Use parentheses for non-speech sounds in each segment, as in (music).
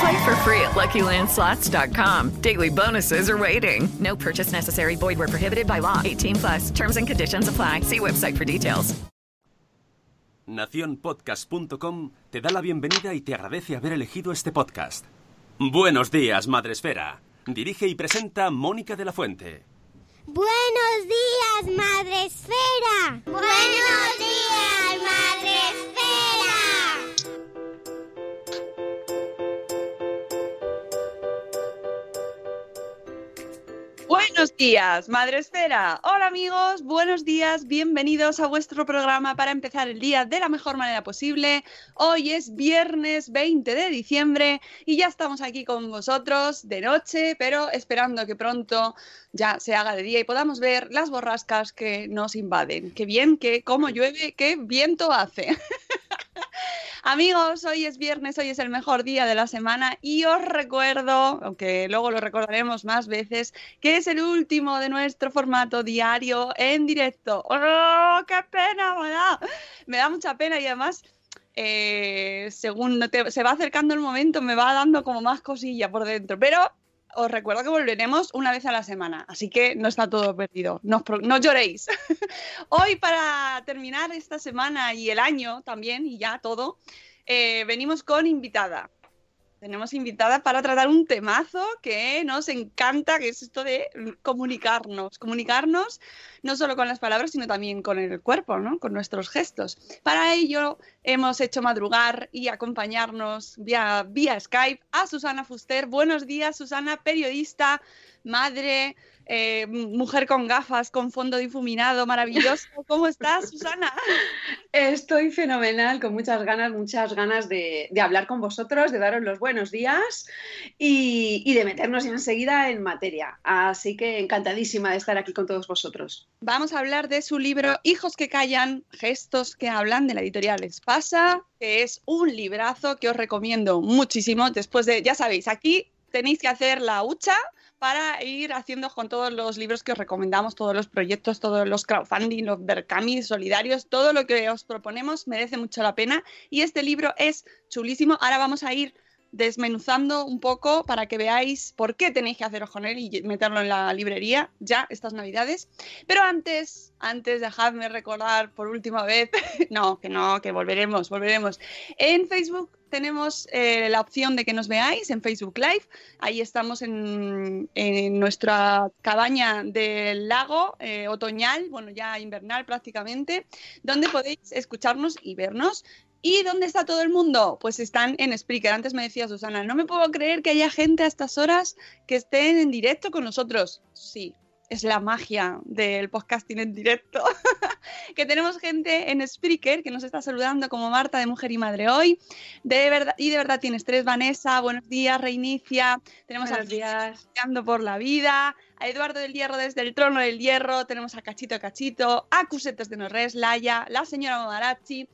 Play for free at LuckyLandSlots.com. Daily bonuses are waiting. No purchase necessary. Void where prohibited by law. 18 plus. Terms and conditions apply. See website for details. Naciónpodcast.com te da la bienvenida y te agradece haber elegido este podcast. Buenos días, Madresfera. Dirige y presenta Mónica de la Fuente. Buenos días, Madre Esfera. Buenos días, Buenos días, Madre Esfera. Hola amigos, buenos días, bienvenidos a vuestro programa para empezar el día de la mejor manera posible. Hoy es viernes 20 de diciembre y ya estamos aquí con vosotros de noche, pero esperando que pronto ya se haga de día y podamos ver las borrascas que nos invaden. Qué bien, que cómo llueve, qué viento hace. (laughs) Amigos, hoy es viernes, hoy es el mejor día de la semana y os recuerdo, aunque luego lo recordaremos más veces, que es el último de nuestro formato diario en directo. ¡Oh, qué pena me da! Me da mucha pena y además... eh, según te- se va acercando el momento, me va dando como más cosilla por dentro. Pero os recuerdo que volveremos una vez a la semana, así que no está todo perdido. No, no lloréis. (laughs) Hoy, para terminar esta semana y el año también, y ya todo, eh, venimos con invitada. Tenemos invitada para tratar un temazo que nos encanta, que es esto de comunicarnos. Comunicarnos no solo con las palabras, sino también con el cuerpo, ¿no? con nuestros gestos. Para ello hemos hecho madrugar y acompañarnos vía, vía Skype a Susana Fuster. Buenos días, Susana, periodista, madre, eh, mujer con gafas, con fondo difuminado, maravilloso. (laughs) ¿Cómo estás, Susana? Estoy fenomenal, con muchas ganas, muchas ganas de, de hablar con vosotros, de daros los buenos días y, y de meternos ya enseguida en materia. Así que encantadísima de estar aquí con todos vosotros. Vamos a hablar de su libro Hijos que callan, gestos que hablan de la editorial Espasa, que es un librazo que os recomiendo muchísimo. Después de, ya sabéis, aquí tenéis que hacer la hucha para ir haciendo con todos los libros que os recomendamos, todos los proyectos, todos los crowdfunding, los Berkami solidarios, todo lo que os proponemos merece mucho la pena y este libro es chulísimo. Ahora vamos a ir desmenuzando un poco para que veáis por qué tenéis que haceros con él y meterlo en la librería ya estas navidades. Pero antes, antes dejadme recordar por última vez, (laughs) no, que no, que volveremos, volveremos. En Facebook tenemos eh, la opción de que nos veáis en Facebook Live. Ahí estamos en, nuestra cabaña del lago eh, otoñal, bueno, ya invernal prácticamente, donde podéis escucharnos y vernos. ¿Y dónde está todo el mundo? Pues están en Spreaker. Antes me decía Susana, no me puedo creer que haya gente a estas horas que estén en directo con nosotros. Sí, es la magia del podcasting en directo. (laughs) que tenemos gente en Spreaker que nos está saludando como Marta de Mujer y Madre hoy. De verdad, y de verdad tienes tres, Vanessa, buenos días, Reinicia. Tenemos Buenos a días. Por la vida, a Eduardo del Hierro desde el trono del hierro, tenemos a Cachito Cachito, a Cusetes de Norres, Laia, la señora Mamarachi.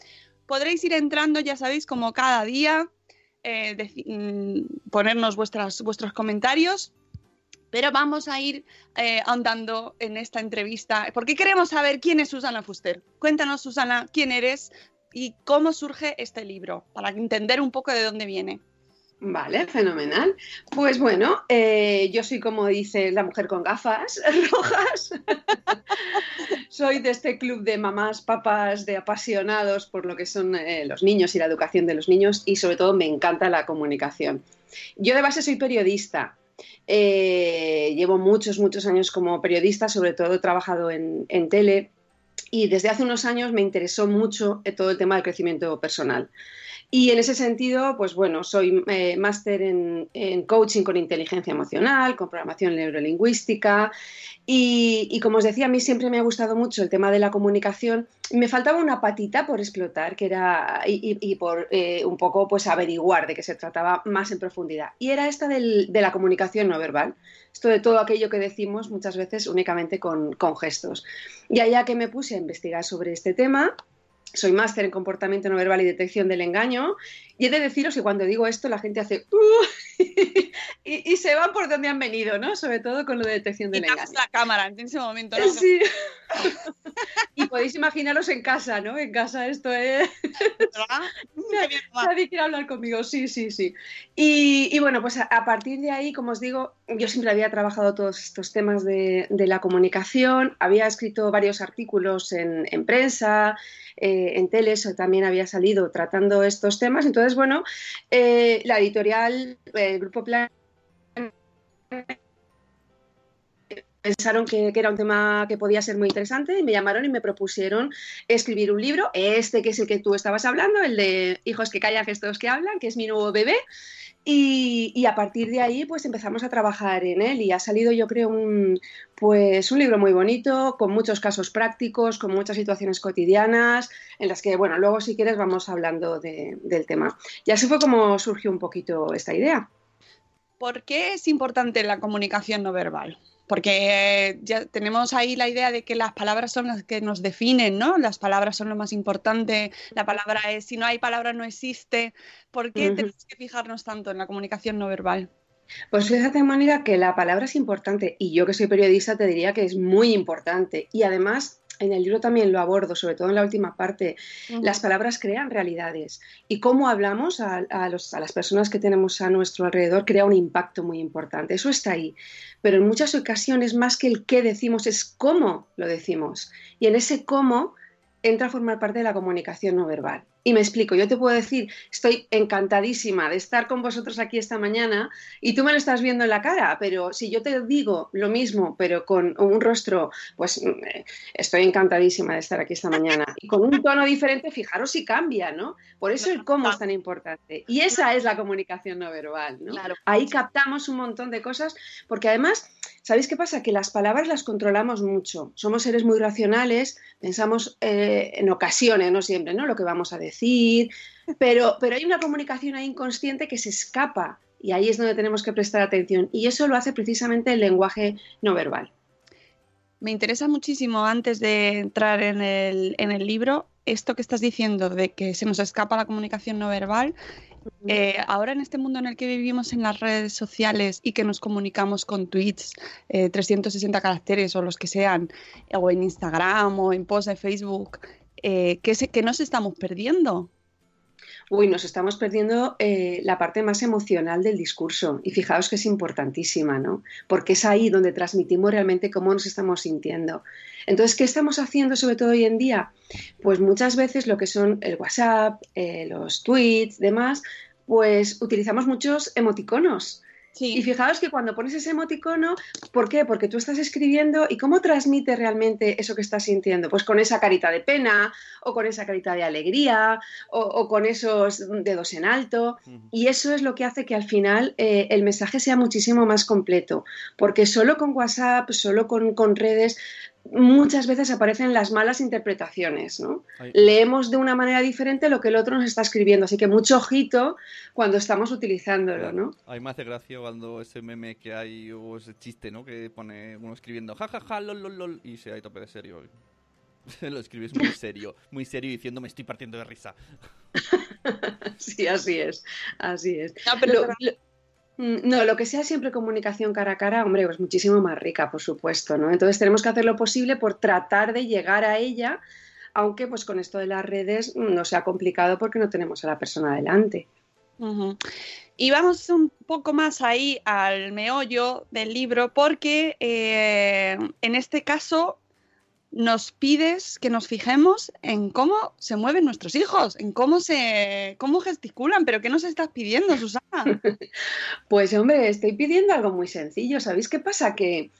Podréis ir entrando, ya sabéis, como cada día, eh, deci- mm, ponernos vuestras, vuestros comentarios. Pero vamos a ir eh, ahondando en esta entrevista, porque queremos saber quién es Susana Fuster. Cuéntanos, Susana, quién eres y cómo surge este libro, para entender un poco de dónde viene. Vale, fenomenal. Pues bueno, eh, yo soy como dice la mujer con gafas (laughs) rojas. (laughs) soy de este club de mamás, papás, de apasionados por lo que son eh, los niños y la educación de los niños y sobre todo me encanta la comunicación. Yo de base soy periodista. Eh, llevo muchos, muchos años como periodista, sobre todo he trabajado en, tele y desde hace unos años me interesó mucho todo el tema del crecimiento personal. Y en ese sentido, pues bueno, soy eh, máster en, coaching con inteligencia emocional, con programación neurolingüística. Y, como os decía, a mí siempre me ha gustado mucho el tema de la comunicación. Me faltaba una patita por explotar, que era, y, por eh, un poco pues averiguar de qué se trataba más en profundidad. Y era esta de la comunicación no verbal. Esto de todo aquello que decimos muchas veces únicamente con, con gestos. Y allá que me puse a investigar sobre este tema, soy máster en comportamiento no verbal y detección del engaño. Y he de deciros que cuando digo esto, la gente hace uh", (laughs) y, se van por donde han venido, ¿no? Sobre todo con lo de detección del engaño. la cámara en ese momento. ¿no? Sí. (laughs) y podéis imaginaros en casa, ¿no? En casa esto es. (laughs) Nadie quiere hablar conmigo, sí, sí, sí. Y, bueno, pues a, partir de ahí, como os digo, yo siempre había trabajado todos estos temas de, la comunicación, había escrito varios artículos en, en prensa. Eh, en Teles también había salido tratando estos temas. Entonces, bueno, eh, la editorial, el Grupo Plan pensaron que, era un tema que podía ser muy interesante y me llamaron y me propusieron escribir un libro, este que es el que tú estabas hablando, el de Hijos que callan, gestos que hablan, que es mi nuevo bebé. Y, a partir de ahí, pues empezamos a trabajar en él y ha salido, yo creo, un, pues, un libro muy bonito, con muchos casos prácticos, con muchas situaciones cotidianas, en las que, bueno, luego si quieres vamos hablando del tema. Y así fue como surgió un poquito esta idea. ¿Por qué es importante la comunicación no verbal? porque ya tenemos ahí la idea de que las palabras son las que nos definen, ¿no? Las palabras son lo más importante, la palabra es, si no hay palabra no existe. ¿Por qué tenemos que fijarnos tanto en la comunicación no verbal? Pues fíjate, Mónica, que la palabra es importante y yo que soy periodista te diría que es muy importante y además en el libro también lo abordo, sobre todo en la última parte. Las palabras crean realidades y cómo hablamos a, las personas que tenemos a nuestro alrededor crea un impacto muy importante. Eso está ahí. Pero en muchas ocasiones, más que el qué decimos, es cómo lo decimos. Y en ese cómo entra a formar parte de la comunicación no verbal. Y me explico, yo te puedo decir, estoy encantadísima de estar con vosotros aquí esta mañana y tú me lo estás viendo en la cara, pero si yo te digo lo mismo, pero con un rostro, pues mm, eh, estoy encantadísima de estar aquí esta mañana. Y con un tono diferente, fijaros si cambia, ¿no? Por eso el cómo es tan importante. Y esa es la comunicación no verbal, ¿no? Ahí captamos un montón de cosas, porque además, ¿sabéis qué pasa? Que las palabras las controlamos mucho. Somos seres muy racionales, pensamos eh, en ocasiones, no siempre, ¿no? Lo que vamos a decir decir, pero, pero hay una comunicación ahí inconsciente que se escapa y ahí es donde tenemos que prestar atención y eso lo hace precisamente el lenguaje no verbal. Me interesa muchísimo antes de entrar en el, en el libro esto que estás diciendo de que se nos escapa la comunicación no verbal. Eh, ahora en este mundo en el que vivimos en las redes sociales y que nos comunicamos con tweets, 360 eh, caracteres o los que sean, o en Instagram o en post de Facebook, eh, ¿qué, nos estamos perdiendo? Uy, nos estamos perdiendo eh, la parte más emocional del discurso y fijaos que es importantísima, ¿no? Porque es ahí donde transmitimos realmente cómo nos estamos sintiendo. Entonces, ¿qué estamos haciendo sobre todo hoy en día? Pues muchas veces lo que son el WhatsApp, eh, los tweets, demás, pues utilizamos muchos emoticonos. Y fijaos que cuando pones ese emoticono, ¿por qué? Porque tú estás escribiendo y cómo transmite realmente eso que estás sintiendo. Pues con esa carita de pena, o con esa carita de alegría, o, con esos dedos en alto. Y eso es lo que hace que al final eh, el mensaje sea muchísimo más completo. Porque solo con WhatsApp, solo con, con redes, muchas veces aparecen las malas interpretaciones, ¿no? Leemos de una manera diferente lo que el otro nos está escribiendo, así que mucho ojito cuando estamos utilizándolo, ¿no? Hay más de gracia cuando ese meme que hay o ese chiste, ¿no? Que pone uno escribiendo jajaja, ja, lol, lol, lol, y se hay tope de serio. (laughs) Lo escribes muy serio, muy serio diciendo me estoy partiendo de risa. (laughs) sí, así es, así es. No, pero... no, lo que sea siempre comunicación cara a cara, hombre, pues muchísimo más rica, por supuesto, ¿no? Entonces tenemos que hacer lo posible por tratar de llegar a ella, aunque pues con esto de las redes no sea complicado porque no tenemos a la persona delante. Y vamos un poco más ahí al meollo del libro porque eh, en este caso nos pides que nos fijemos en cómo se mueven nuestros hijos, en cómo se cómo gesticulan, pero ¿qué nos estás pidiendo, Susana? (laughs) pues hombre, estoy pidiendo algo muy sencillo. ¿Sabéis qué pasa? Que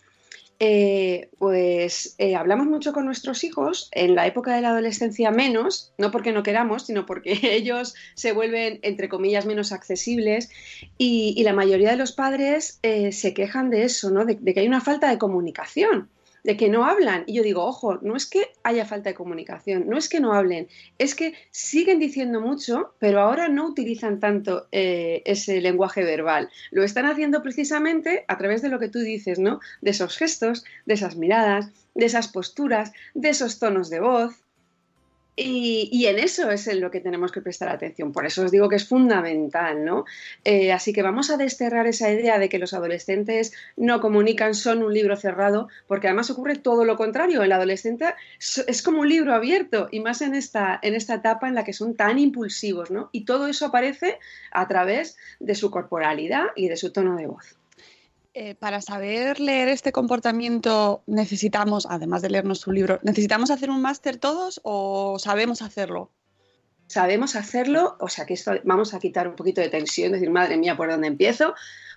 eh, pues eh, hablamos mucho con nuestros hijos, en la época de la adolescencia menos, no porque no queramos, sino porque (laughs) ellos se vuelven, entre comillas, menos accesibles y, la mayoría de los padres eh, se quejan de eso, ¿no? de que hay una falta de comunicación de que no hablan. Y yo digo, ojo, no es que haya falta de comunicación, no es que no hablen, es que siguen diciendo mucho, pero ahora no utilizan tanto eh, ese lenguaje verbal. Lo están haciendo precisamente a través de lo que tú dices, ¿no? De esos gestos, de esas miradas, de esas posturas, de esos tonos de voz. Y, en eso es en lo que tenemos que prestar atención. Por eso os digo que es fundamental, ¿no? Eh, así que vamos a desterrar esa idea de que los adolescentes no comunican, son un libro cerrado, porque además ocurre todo lo contrario. El adolescente es como un libro abierto, y más en esta, en esta etapa en la que son tan impulsivos, ¿no? Y todo eso aparece a través de su corporalidad y de su tono de voz. Eh, para saber leer este comportamiento necesitamos, además de leernos su libro, ¿necesitamos hacer un máster todos o sabemos hacerlo? Sabemos hacerlo, o sea que esto vamos a quitar un poquito de tensión, decir, madre mía, ¿por dónde empiezo?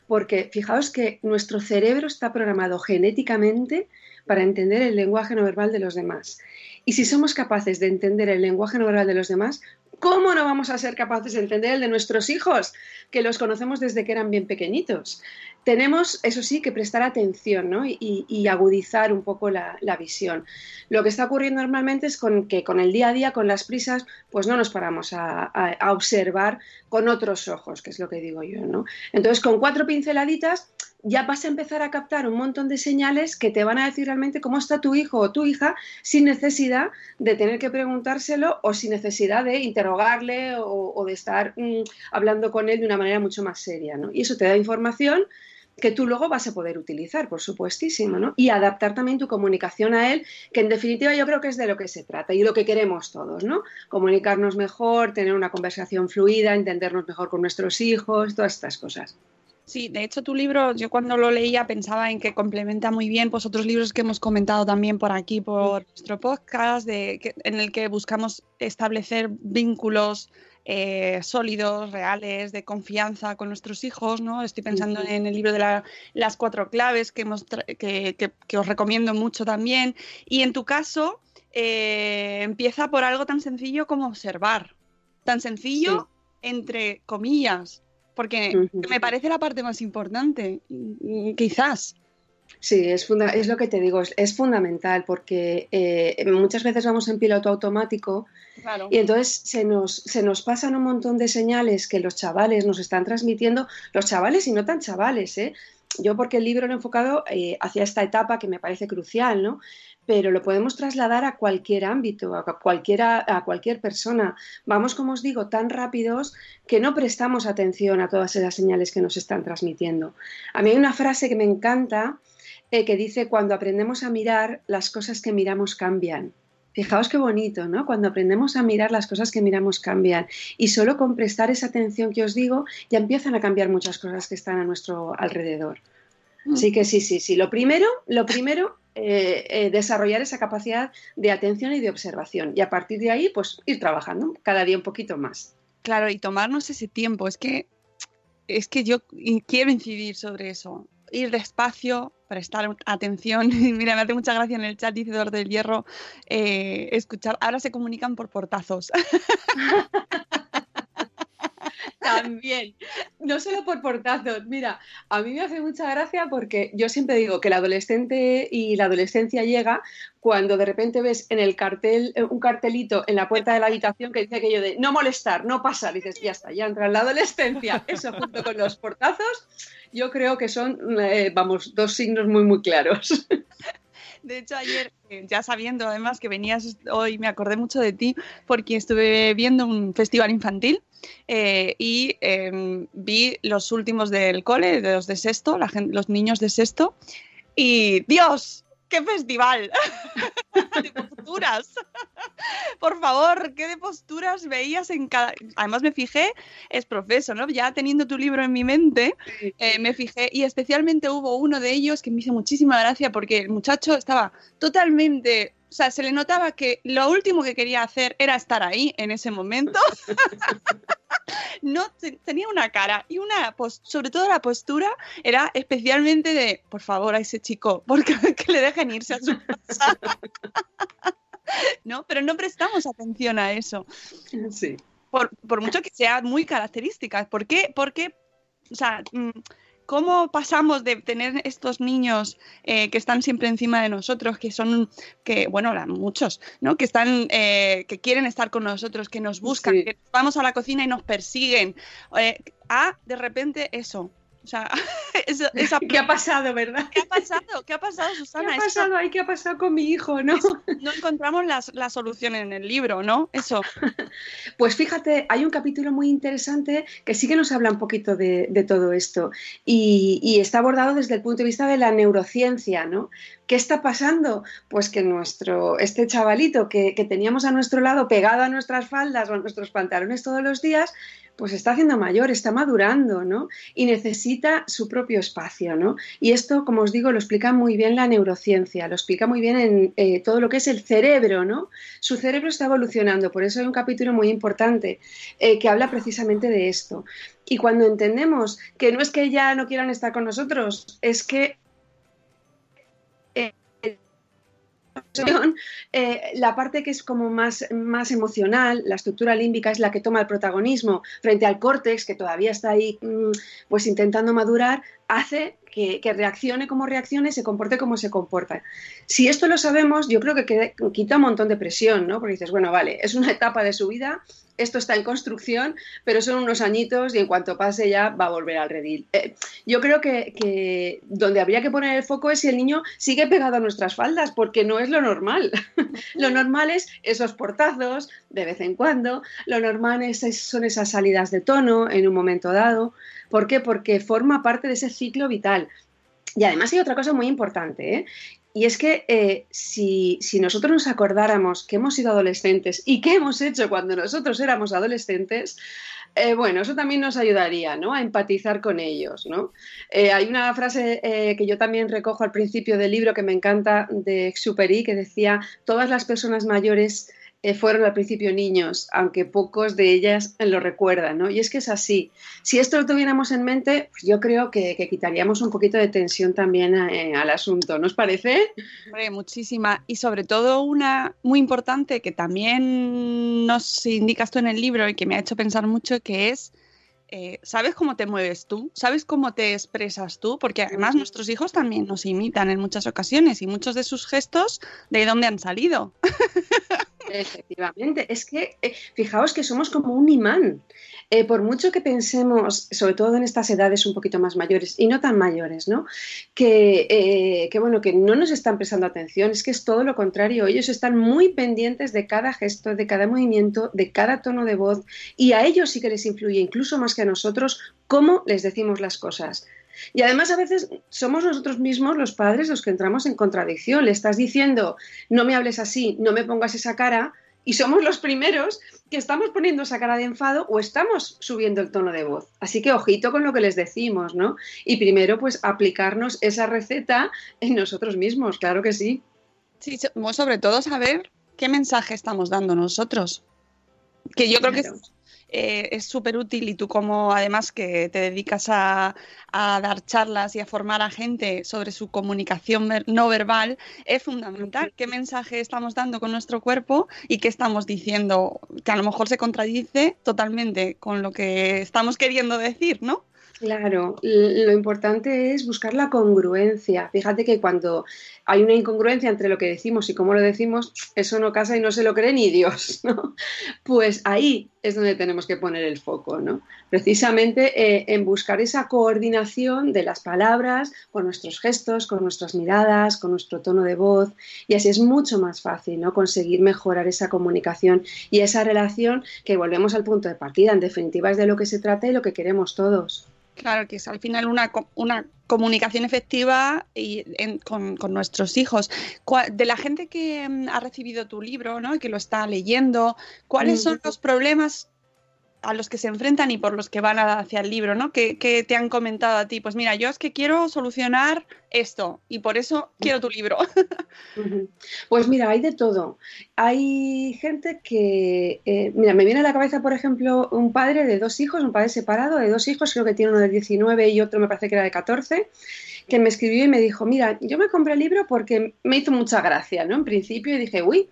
Porque fijaos que nuestro cerebro está programado genéticamente para entender el lenguaje no verbal de los demás. Y si somos capaces de entender el lenguaje no verbal de los demás, ¿cómo no vamos a ser capaces de entender el de nuestros hijos, que los conocemos desde que eran bien pequeñitos? tenemos, eso sí, que prestar atención ¿no? y, agudizar un poco la, visión. Lo que está ocurriendo normalmente es que con el día a día, con las prisas, pues no nos paramos a, observar con otros ojos, que es lo que digo yo. ¿no? Entonces, con cuatro pinceladitas ya vas a empezar a captar un montón de señales que te van a decir realmente cómo está tu hijo o tu hija sin necesidad de tener que preguntárselo o sin necesidad de interrogarle o, de estar mm, hablando con él de una manera mucho más seria. ¿no? Y eso te da información que tú luego vas a poder utilizar, por supuestísimo, ¿no? Y adaptar también tu comunicación a él, que en definitiva yo creo que es de lo que se trata y lo que queremos todos, ¿no? Comunicarnos mejor, tener una conversación fluida, entendernos mejor con nuestros hijos, todas estas cosas. Sí, de hecho tu libro, yo cuando lo leía pensaba en que complementa muy bien pues, otros libros que hemos comentado también por aquí, por nuestro podcast, de, en el que buscamos establecer vínculos eh, sólidos, reales, de confianza con nuestros hijos, ¿no? Estoy pensando en el libro de las cuatro claves que, hemos que, os recomiendo mucho también. Y en tu caso, eh, empieza por algo tan sencillo como observar. Tan sencillo, entre comillas, porque me parece la parte más importante, quizás. Sí, es, es lo que te digo, es, fundamental porque eh, muchas veces vamos en piloto automático y entonces se nos, se nos pasan un montón de señales que los chavales nos están transmitiendo, los chavales y no tan chavales, ¿eh? Yo porque el libro lo he enfocado eh, hacia esta etapa que me parece crucial, ¿no? Pero lo podemos trasladar a cualquier ámbito, a, cualquiera, a cualquier persona. Vamos, como os digo, tan rápidos que no prestamos atención a todas esas señales que nos están transmitiendo. A mí hay una frase que me encanta, eh, que dice, cuando aprendemos a mirar, las cosas que miramos cambian. Fijaos qué bonito, ¿no? Cuando aprendemos a mirar, las cosas que miramos cambian. Y solo con prestar esa atención que os digo, ya empiezan a cambiar muchas cosas que están a nuestro alrededor. Mm. Así que sí, sí, sí. Lo primero, lo primero, eh, eh, desarrollar esa capacidad de atención y de observación. Y a partir de ahí, pues ir trabajando cada día un poquito más. Claro, y tomarnos ese tiempo. Es que, es que yo quiero incidir sobre eso ir despacio, prestar atención. (laughs) Mira, me hace mucha gracia en el chat, dice Eduardo del Hierro, eh, escuchar. Ahora se comunican por portazos. (laughs) También, no solo por portazos. Mira, a mí me hace mucha gracia porque yo siempre digo que el adolescente y la adolescencia llega cuando de repente ves en el cartel eh, un cartelito en la puerta de la habitación que dice aquello de no molestar, no pasar. dices, ya está, ya entra en la adolescencia. Eso junto con los portazos, yo creo que son, eh, vamos, dos signos muy, muy claros. De hecho, ayer, eh, ya sabiendo además que venías hoy, me acordé mucho de ti porque estuve viendo un festival infantil eh, y em, vi los últimos del cole, los de sexto, los niños de sexto, y Dios, ¡Qué festival! (laughs) de posturas. Por favor, ¿qué de posturas veías en cada...? Además me fijé, es profeso, ¿no? Ya teniendo tu libro en mi mente, eh, me fijé y especialmente hubo uno de ellos que me hizo muchísima gracia porque el muchacho estaba totalmente... O sea, se le notaba que lo último que quería hacer era estar ahí en ese momento. (laughs) no tenía una cara y una, sobre todo la postura era especialmente de, por favor, a ese chico, porque (laughs) que le dejen irse a su casa. (laughs) ¿No? Pero no prestamos atención a eso. Sí. Por, por mucho que sea muy características. ¿Por qué? Porque, o sea, mm, ¿Cómo pasamos de tener estos niños eh, que están siempre encima de nosotros, que son, que bueno, muchos, ¿no? Que están, eh, que quieren estar con nosotros, que nos buscan, que vamos a la cocina y nos persiguen, eh, a de repente eso, o sea, (laughs) (laughs) ¿qué ha pasado, verdad? ¿Qué ha pasado? ¿Qué ha pasado, Susana? ¿Qué ha pasado ahí? ¿Qué ha pasado con mi hijo? No, no encontramos la, la, solución en el libro, ¿no? Eso. (laughs) Pues fíjate, hay un capítulo muy interesante que sí que nos habla un poquito de, de todo esto y, y, está abordado desde el punto de vista de la neurociencia, ¿no? ¿Qué está pasando? Pues que nuestro, este chavalito que, que teníamos a nuestro lado pegado a nuestras faldas o a nuestros pantalones todos los días, pues está haciendo mayor, está madurando, ¿no? Y necesita su propio espacio, ¿no? Y esto, como os digo, lo explica muy bien la neurociencia, lo explica muy bien en eh, todo lo que es el cerebro, ¿no? Su cerebro está evolucionando, por eso hay un capítulo muy importante eh, que habla precisamente de esto. Y cuando entendemos que no es que ya no quieran estar con nosotros, es que eh, la parte que es como más, más emocional, la estructura límbica es la que toma el protagonismo frente al córtex, que todavía está ahí mm, pues intentando madurar, hace que, reaccione como reaccione, se comporte como se comporta. Si esto lo sabemos, yo creo que quita un montón de presión, ¿no? Porque dices, bueno, vale, es una etapa de su vida, esto está en construcción, pero son unos añitos y en cuanto pase ya va a volver al redil. Eh, yo creo que, donde habría que poner el foco es si el niño sigue pegado a nuestras faldas, porque no es lo normal. (laughs) lo normal es esos portazos de vez en cuando, lo normal es, son esas salidas de tono en un momento dado. ¿Por qué? Porque forma parte de ese ciclo vital. Y además hay otra cosa muy importante, ¿eh? Y es que eh, si, nosotros nos acordáramos que hemos sido adolescentes y qué hemos hecho cuando nosotros éramos adolescentes, eh, bueno, eso también nos ayudaría ¿no? a empatizar con ellos. ¿no? Eh, hay una frase que yo también recojo al principio del libro que me encanta de Exupéry que decía, todas las personas mayores eh, fueron al principio niños, aunque pocos de ellas lo recuerdan, ¿no? Y es que es así. Si esto lo tuviéramos en mente, pues yo creo que, quitaríamos un poquito de tensión también eh, al asunto, ¿no os parece? muchísima. Y sobre todo una muy importante que también nos indicas tú en el libro y que me ha hecho pensar mucho, que es... Eh, ¿sabes cómo te mueves tú? ¿Sabes cómo te expresas tú? Porque además nuestros hijos también nos imitan en muchas ocasiones y muchos de sus gestos, ¿de dónde han salido? (laughs) Efectivamente, es que eh, fijaos que somos como un imán. Eh, por mucho que pensemos, sobre todo en estas edades un poquito más mayores y no tan mayores, ¿no? Que, eh, que, bueno, que no nos están prestando atención, es que es todo lo contrario. Ellos están muy pendientes de cada gesto, de cada movimiento, de cada tono de voz, y a ellos sí que les influye, incluso más que a nosotros, cómo les decimos las cosas. Y además a veces somos nosotros mismos los padres los que entramos en contradicción. Le estás diciendo, no me hables así, no me pongas esa cara, y somos los primeros que estamos poniendo esa cara de enfado o estamos subiendo el tono de voz. Así que ojito con lo que les decimos, ¿no? Y primero pues aplicarnos esa receta en nosotros mismos, claro que sí. Sí, sobre todo saber qué mensaje estamos dando nosotros. Que yo creo que eh, es súper útil y tú como además que te dedicas a, dar charlas y a formar a gente sobre su comunicación no verbal, es fundamental qué mensaje estamos dando con nuestro cuerpo y qué estamos diciendo, que a lo mejor se contradice totalmente con lo que estamos queriendo decir, ¿no? Claro, lo importante es buscar la congruencia. Fíjate que cuando hay una incongruencia entre lo que decimos y cómo lo decimos, eso no casa y no se lo cree ni Dios, (laughs) ¿no? Pues ahí es donde tenemos que poner el foco, ¿no? Precisamente eh, en buscar esa coordinación de las palabras con nuestros gestos, con nuestras miradas, con nuestro tono de voz, y así es mucho más fácil, ¿no? Conseguir mejorar esa comunicación y esa relación que volvemos al punto de partida, en definitiva es de lo que se trata y lo que queremos todos. Claro, que es al final una, una comunicación efectiva y con, nuestros hijos. De la gente que mm, ha recibido tu libro ¿no? y que lo está leyendo, ¿cuáles son los problemas a los que se enfrentan y por los que van hacia el libro, ¿no? Que, te han comentado a ti, pues mira, yo es que quiero solucionar esto y por eso quiero tu libro. (laughs) Pues mira, hay de todo. Hay gente que, eh, mira, me viene a la cabeza, por ejemplo, un padre de dos hijos, un padre separado de dos hijos, creo que tiene uno de 19 y otro me parece que era de 14 que me escribió y me dijo, mira, yo me compré el libro porque me hizo mucha gracia, ¿no? En principio y dije, uy,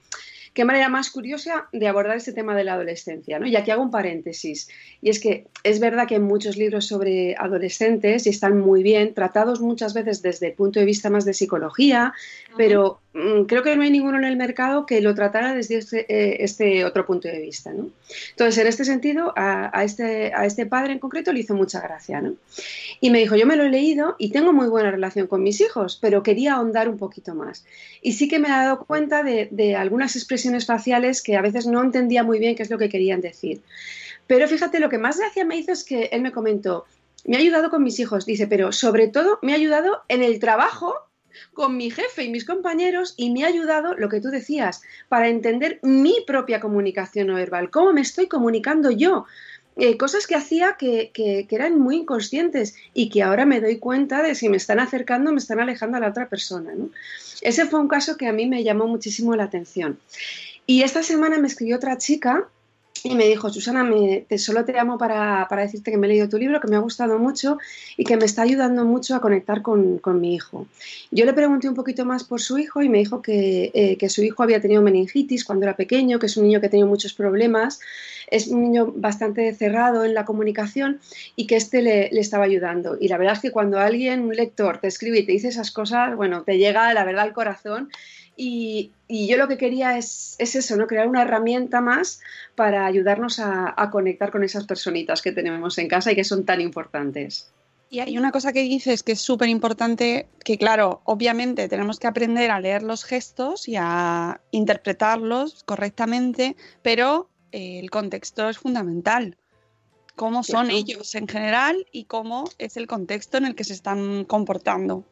qué manera más curiosa de abordar este tema de la adolescencia, ¿no? Y aquí hago un paréntesis. Y es que es verdad que hay muchos libros sobre adolescentes y están muy bien, tratados muchas veces desde el punto de vista más de psicología, pero mm, creo que no hay ninguno en el mercado que lo tratara desde este, eh, este otro punto de vista, ¿no? Entonces, en este sentido, a, este, a este padre en concreto le hizo mucha gracia, ¿no? Y me dijo, yo me lo he leído y tengo muy buena relación con mis hijos, pero quería ahondar un poquito más. Y sí que me he dado cuenta de, de algunas expresiones faciales que a veces no entendía muy bien qué es lo que querían decir. Pero fíjate, lo que más gracia me hizo es que él me comentó, me ha ayudado con mis hijos, dice, pero sobre todo me ha ayudado en el trabajo con mi jefe y mis compañeros y me ha ayudado, lo que tú decías, para entender mi propia comunicación no verbal, cómo me estoy comunicando yo. Eh, cosas que hacía que, que, eran muy inconscientes y que ahora me doy cuenta de si me están acercando me están alejando a la otra persona. ¿no? Ese fue un caso que a mí me llamó muchísimo la atención. Y esta semana me escribió otra chica y me dijo, Susana, me, solo te llamo para, para, decirte que me he leído tu libro, que me ha gustado mucho y que me está ayudando mucho a conectar con, con mi hijo. Yo le pregunté un poquito más por su hijo y me dijo que, eh, que, su hijo había tenido meningitis cuando era pequeño, que es un niño que ha tenido muchos problemas, es un niño bastante cerrado en la comunicación y que este le, le estaba ayudando. Y la verdad es que cuando alguien, un lector, te escribe y te dice esas cosas, bueno, te llega la verdad al corazón y, yo lo que quería es, eso, ¿no? Crear una herramienta más para ayudarnos a, conectar con esas personitas que tenemos en casa y que son tan importantes. Y hay una cosa que dices que es súper importante, que claro, obviamente tenemos que aprender a leer los gestos y a interpretarlos correctamente, pero eh, el contexto es fundamental. Cómo son ellos en general y cómo es el contexto en el que se están comportando.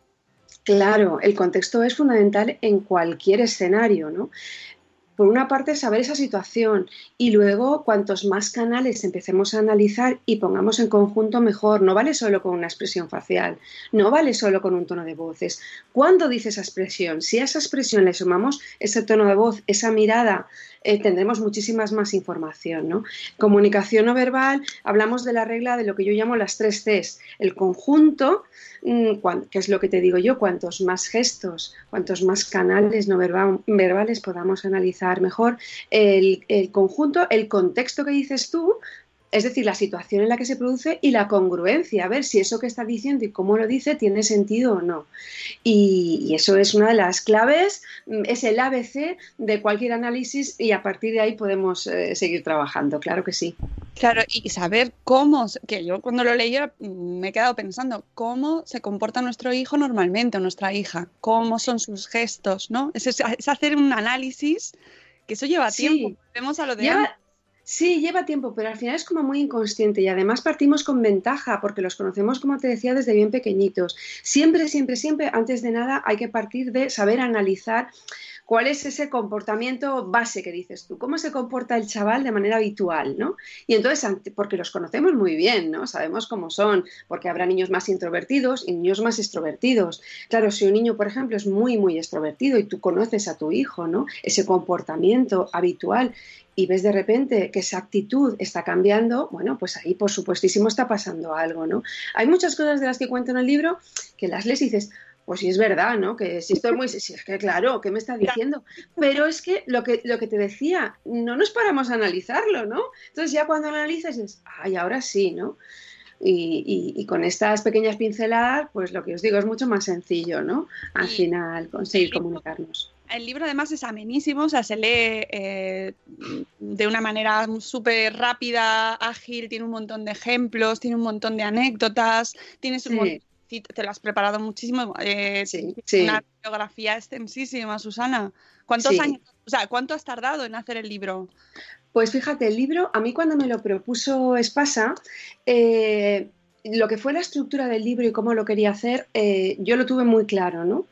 Claro, el contexto es fundamental en cualquier escenario, ¿no? Por una parte, saber esa situación y luego, cuantos más canales empecemos a analizar y pongamos en conjunto, mejor. No vale solo con una expresión facial, no vale solo con un tono de voces. ¿Cuándo dice esa expresión? Si a esa expresión le sumamos ese tono de voz, esa mirada, eh, tendremos muchísimas más información. ¿no? Comunicación no verbal, hablamos de la regla de lo que yo llamo las tres Cs. El conjunto, mm, que es lo que te digo yo, cuantos más gestos, cuantos más canales no verbales podamos analizar mejor, el, el conjunto, el contexto que dices tú, es decir, la situación en la que se produce y la congruencia, a ver si eso que está diciendo y cómo lo dice tiene sentido o no. Y, eso es una de las claves, mm, es el ABC de cualquier análisis y a partir de ahí podemos eh, seguir trabajando, claro que sí. Claro, y saber cómo, que yo cuando lo leí mm, me he quedado pensando, cómo se comporta nuestro hijo normalmente o nuestra hija, cómo son sus gestos, ¿no? Es, hacer un análisis que eso lleva tiempo. Vemos a lo de Sí, lleva tiempo, pero al final es como muy inconsciente y además partimos con ventaja porque los conocemos, como te decía, desde bien pequeñitos. Siempre, siempre, siempre, antes de nada, hay que partir de saber analizar cuál es ese comportamiento base que dices tú, cómo se comporta el chaval de manera habitual, ¿no? Y entonces, porque los conocemos muy bien, ¿no? Sabemos cómo son, porque habrá niños más introvertidos y niños más extrovertidos. Claro, si un niño, por ejemplo, es muy, muy extrovertido y tú conoces a tu hijo, ¿no? Ese comportamiento habitual y ves de repente que esa actitud está cambiando, bueno, pues ahí por supuestísimo está pasando algo, ¿no? Hay muchas cosas de las que cuento en el libro que las lees y dices, pues sí es verdad, ¿no? Que si estoy muy, si es que claro, ¿qué me está diciendo? Pero es que lo que lo que te decía, no nos paramos a analizarlo, ¿no? Entonces ya cuando analizas es, ay, ahora sí, ¿no? Y, y, con estas pequeñas pinceladas, pues lo que os digo es mucho más sencillo, ¿no? Al final conseguir comunicarnos el libro además es amenísimo, o sea, se lee eh, de una manera súper rápida, ágil, tiene un montón de ejemplos, tiene un montón de anécdotas, tienes un te lo has preparado muchísimo, eh, sí, una biografía extensísima, Susana. ¿Cuántos años, o sea, cuánto has tardado en hacer el libro? Pues fíjate, el libro, a mí cuando me lo propuso Espasa, eh, lo que fue la estructura del libro y cómo lo quería hacer, eh, yo lo tuve muy claro, ¿no?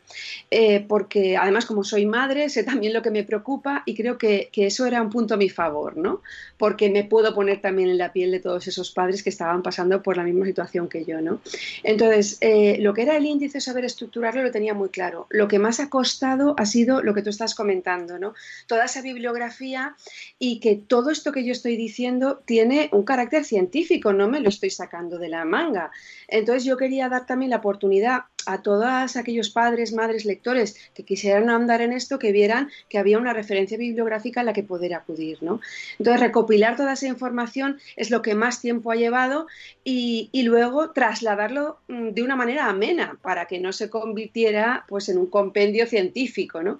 Eh, porque además como soy madre, sé también lo que me preocupa y creo que, que, eso era un punto a mi favor, ¿no? Porque me puedo poner también en la piel de todos esos padres que estaban pasando por la misma situación que yo, ¿no? Entonces, eh, lo que era el índice, saber estructurarlo, lo tenía muy claro. Lo que más ha costado ha sido lo que tú estás comentando, ¿no? Toda esa bibliografía y que todo esto que yo estoy diciendo tiene un carácter científico, no me lo estoy sacando de la mano entonces yo quería dar también la oportunidad a todos aquellos padres, madres, lectores que quisieran andar en esto, que vieran que había una referencia bibliográfica a la que poder acudir. ¿no? Entonces recopilar toda esa información es lo que más tiempo ha llevado y, luego trasladarlo mm, de una manera amena para que no se convirtiera pues, en un compendio científico. ¿no?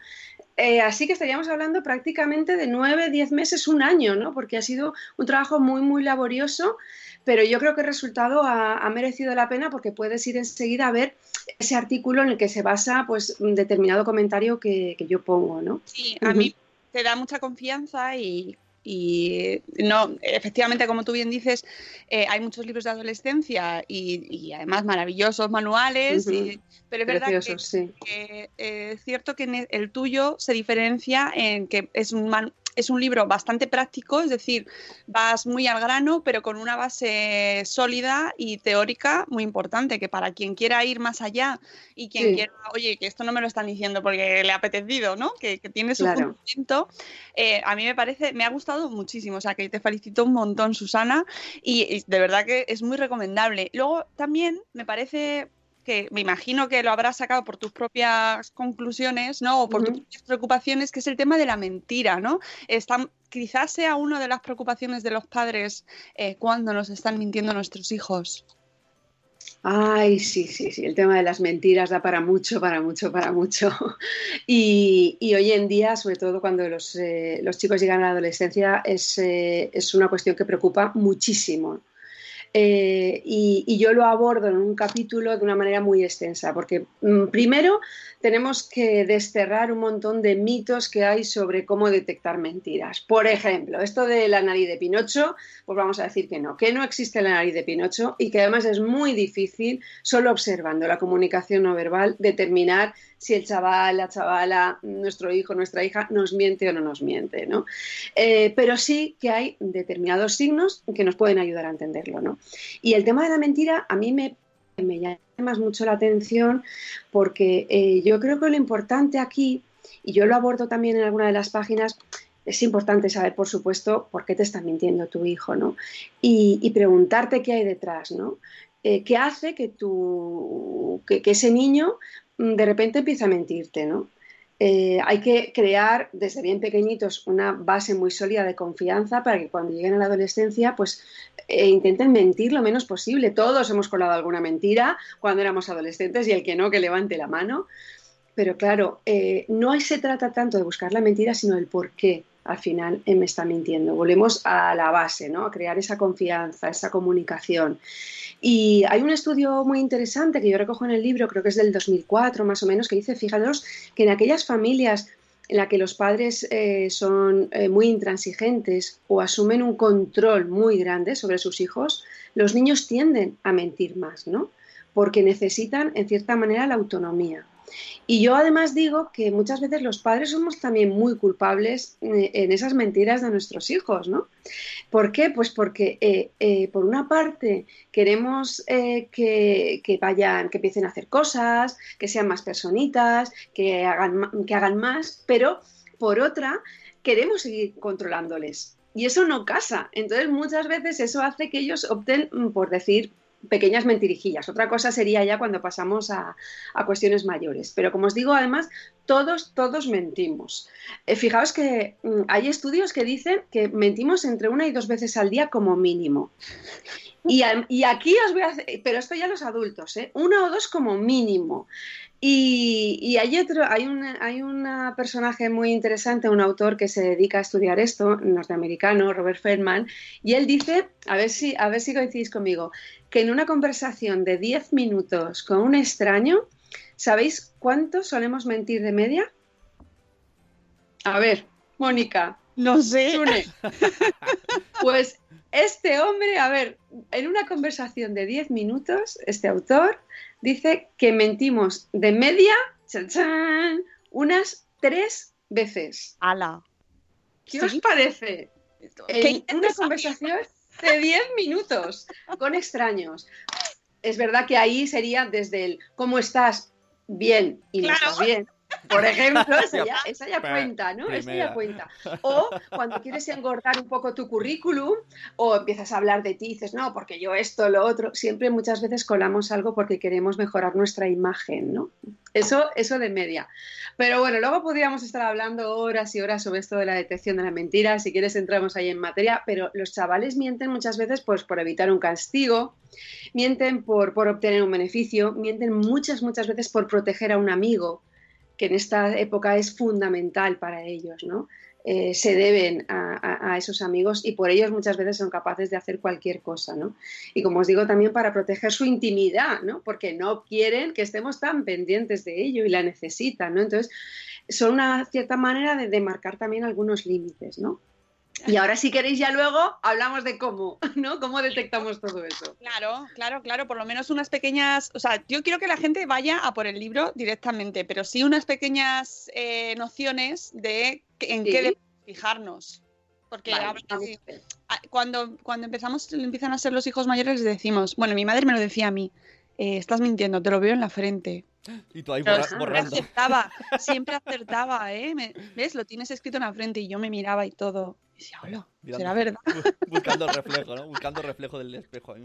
Eh, así que estaríamos hablando prácticamente de nueve, diez meses, un año, ¿no? porque ha sido un trabajo muy, muy laborioso pero yo creo que el resultado ha, merecido la pena porque puedes ir enseguida a ver ese artículo en el que se basa pues un determinado comentario que, yo pongo, ¿no? Sí, a mí te da mucha confianza y no, efectivamente, como tú bien dices, eh, hay muchos libros de adolescencia y, además maravillosos manuales, pero es verdad que, eh, es cierto que el tuyo se diferencia en que es un, man, es un libro bastante práctico, es decir, vas muy al grano, pero con una base sólida y teórica muy importante, que para quien quiera ir más allá y quien quiera, oye, que esto no me lo están diciendo porque le ha apetecido, ¿no? Que, tiene su fundamento, eh, a mí me parece, me ha gustado muchísimo, o sea, que te felicito un montón, Susana, y de verdad que es muy recomendable. Luego también me parece que me imagino que lo habrás sacado por tus propias conclusiones, ¿no? O por tus propias preocupaciones, que es el tema de la mentira, ¿no? quizás sea una de las preocupaciones de los padres eh, cuando nos están mintiendo nuestros hijos. Ay, sí, sí, sí, el tema de las mentiras da para mucho, para mucho, para mucho. (laughs) Y, hoy en día, sobre todo cuando los, eh, chicos llegan a la adolescencia, es, eh, es una cuestión que preocupa muchísimo. Eh, y, yo lo abordo en un capítulo de una manera muy extensa, porque mm, primero tenemos que desterrar un montón de mitos que hay sobre cómo detectar mentiras. Por ejemplo, esto de la nariz de Pinocho, pues vamos a decir que no, que no existe la nariz de Pinocho y que además es muy difícil, solo observando la comunicación no verbal, determinar si el chaval, la chavala, nuestro hijo, nuestra hija nos miente o no nos miente, ¿no? Eh, pero sí que hay determinados signos que nos pueden ayudar a entenderlo, ¿no? Y el tema de la mentira a mí me, me llama mucho la atención porque eh, yo creo que lo importante aquí, y yo lo abordo también en alguna de las páginas, es importante saber, por supuesto, por qué te está mintiendo tu hijo, ¿no? Y, preguntarte qué hay detrás, ¿no? Eh, ¿Qué hace que, tu, que, ese niño de repente empiece a mentirte, ¿no? Eh, hay que crear desde bien pequeñitos una base muy sólida de confianza para que cuando lleguen a la adolescencia pues eh, intenten mentir lo menos posible. Todos hemos colado alguna mentira cuando éramos adolescentes y el que no, que levante la mano. Pero claro, eh, no se trata tanto de buscar la mentira, sino el por qué al final me está mintiendo. Volvemos a la base, ¿no? A crear esa confianza, esa comunicación. Y hay un estudio muy interesante que yo recojo en el libro, creo que es del 2004 más o menos, que dice, fíjanos, que en aquellas familias en las que los padres eh, son eh, muy intransigentes o asumen un control muy grande sobre sus hijos, los niños tienden a mentir más, ¿no? Porque necesitan, en cierta manera, la autonomía. Y yo además digo que muchas veces los padres somos también muy culpables eh, en esas mentiras de nuestros hijos, ¿no? ¿Por qué? Pues porque eh, eh, por una parte queremos que, vayan, que empiecen a hacer cosas, que sean más personitas, que hagan, que hagan más, pero por otra queremos seguir controlándoles. Y eso no casa. Entonces muchas veces eso hace que ellos opten por decir pequeñas mentirijillas. Otra cosa sería ya cuando pasamos a, cuestiones mayores. Pero como os digo, además, todos, todos mentimos. Eh, fijaos que mm, hay estudios que dicen que mentimos entre una y dos veces al día como mínimo. Y, y aquí os voy a hacer, pero esto ya los adultos, ¿eh? una o dos como mínimo. Y, hay otro, hay una, hay una personaje muy interesante, un autor que se dedica a estudiar esto, norteamericano, Robert Feldman, y él dice, a ver si, a ver si coincidís conmigo, que en una conversación de 10 minutos con un extraño, ¿sabéis cuánto solemos mentir de media? A ver, Mónica. No sé. (laughs) Pues este hombre, a ver, en una conversación de 10 minutos, este autor dice que mentimos de media, chan, unas tres veces. ¡Hala! ¿Qué os parece? En una conversación de 10 minutos con extraños. Es verdad que ahí sería desde el ¿cómo estás? Bien y no estás bien. Por ejemplo, esa ya, esa ya cuenta, ¿no? Esa ya cuenta. O cuando quieres engordar un poco tu currículum o empiezas a hablar de ti y dices, no, porque yo esto, lo otro, siempre muchas veces colamos algo porque queremos mejorar nuestra imagen, ¿no? Eso, eso de media. Pero bueno, luego podríamos estar hablando horas y horas sobre esto de la detección de la mentira. Si quieres entramos ahí en materia, pero los chavales mienten muchas veces pues por evitar un castigo, mienten por, por obtener un beneficio, mienten muchas, muchas veces por proteger a un amigo que en esta época es fundamental para ellos, ¿no? Eh, se deben a, esos amigos y por ellos muchas veces son capaces de hacer cualquier cosa, ¿no? Y como os digo, también para proteger su intimidad, ¿no? Porque no quieren que estemos tan pendientes de ello y la necesitan, ¿no? Entonces, son una cierta manera de, de marcar también algunos límites, ¿no? Y ahora si queréis ya luego hablamos de cómo, ¿no? ¿Cómo detectamos todo eso? Claro, claro, claro, por lo menos unas pequeñas, o sea, yo quiero que la gente vaya a por el libro directamente, pero sí unas pequeñas eh, nociones de en qué debemos fijarnos. Porque cuando, cuando empezamos, empiezan a ser los hijos mayores, les decimos, bueno, mi madre me lo decía a mí, eh, estás mintiendo, te lo veo en la frente. Y tú ahí Siempre acertaba, (laughs) siempre acertaba, ¿eh? ¿Ves? Lo tienes escrito en la frente y yo me miraba y todo. Y decía, hola, ¿será verdad? (laughs) Buscando el reflejo, ¿no? Buscando el reflejo del espejo.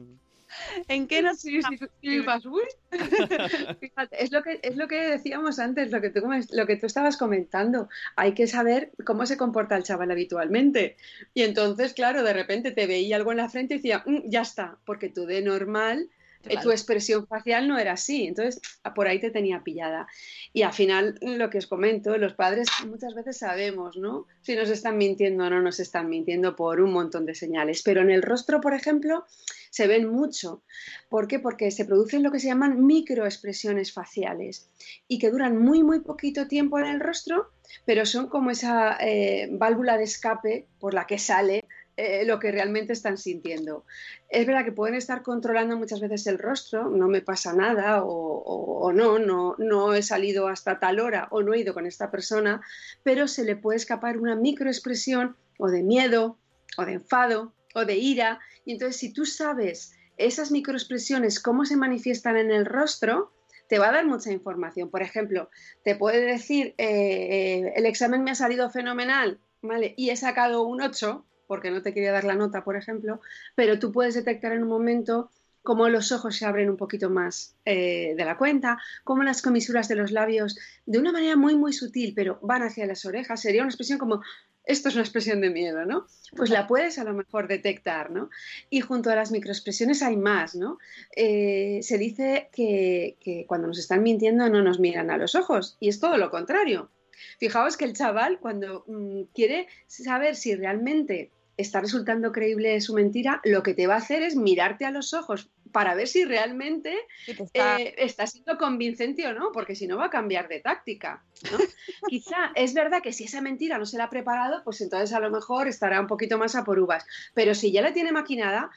¿En qué nos sí, (laughs) Fíjate, es lo que es lo que decíamos antes, lo que tú lo que tú estabas comentando. Hay que saber cómo se comporta el chaval habitualmente. Y entonces, claro, de repente te veía algo en la frente y decía, mm, ya está, porque tú de normal eh, tu expresión facial no era así, entonces por ahí te tenía pillada. Y al final, lo que os comento, los padres muchas veces sabemos, ¿no? Si nos están mintiendo o no nos están mintiendo por un montón de señales, pero en el rostro, por ejemplo, se ven mucho. ¿Por qué? Porque se producen lo que se llaman microexpresiones faciales y que duran muy, muy poquito tiempo en el rostro, pero son como esa eh, válvula de escape por la que sale eh, lo que realmente están sintiendo. Es verdad que pueden estar controlando muchas veces el rostro, no me pasa nada o, no, no, no he salido hasta tal hora o no he ido con esta persona, pero se le puede escapar una microexpresión o de miedo o de enfado o de ira. Y entonces si tú sabes esas microexpresiones, cómo se manifiestan en el rostro, te va a dar mucha información. Por ejemplo, te puede decir, eh, eh, el examen me ha salido fenomenal, ¿vale? Y he sacado un 8, porque no te quería dar la nota, por ejemplo, pero tú puedes detectar en un momento cómo los ojos se abren un poquito más eh, de la cuenta, cómo las comisuras de los labios, de una manera muy, muy sutil, pero van hacia las orejas. Sería una expresión como, esto es una expresión de miedo, ¿no? Pues la puedes a lo mejor detectar, ¿no? Y junto a las microexpresiones hay más, ¿no? Eh, se dice que, que cuando nos están mintiendo no nos miran a los ojos, y es todo lo contrario. Fijaos que el chaval, cuando mm, quiere saber si realmente está resultando creíble su mentira, lo que te va a hacer es mirarte a los ojos para ver si realmente eh, está... siendo convincente o no, porque si no va a cambiar de táctica. (laughs) Quizá es verdad que si esa mentira no se la ha preparado, pues entonces a lo mejor estará un poquito más a por uvas. Pero si ya la tiene maquinada,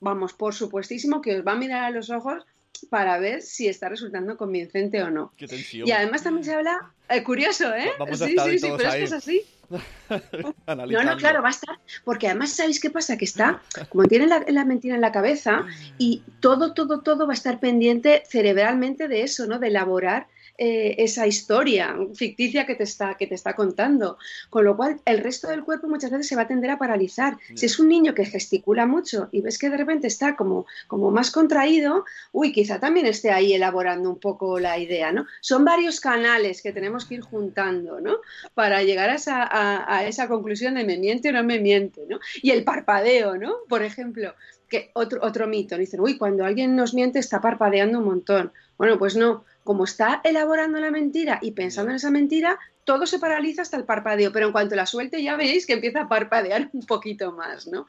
vamos, por supuestísimo que os va a mirar a los ojos para ver si está resultando convincente o no. Y además también se habla, eh, curioso, ¿eh? sí, sí, sí, pero es que es así. (laughs) no, no, claro, va a estar, porque además, ¿sabéis qué pasa? Que está, como tiene la, la, mentira en la cabeza, y todo, todo, todo va a estar pendiente cerebralmente de eso, ¿no? De elaborar eh, esa historia ficticia que te, está, que te está contando. Con lo cual, el resto del cuerpo muchas veces se va a tender a paralizar. Si es un niño que gesticula mucho y ves que de repente está como, como más contraído, uy, quizá también esté ahí elaborando un poco la idea, ¿no? Son varios canales que tenemos que ir juntando, ¿no? Para llegar a esa, a, esa conclusión de me miente o no me miente, ¿no? Y el parpadeo, ¿no? Por ejemplo, que otro, otro mito, dicen, uy, cuando alguien nos miente está parpadeando un montón. Bueno, pues no, como está elaborando la mentira y pensando en esa mentira, todo se paraliza hasta el parpadeo, pero en cuanto la suelte ya veréis que empieza a parpadear un poquito más, ¿no?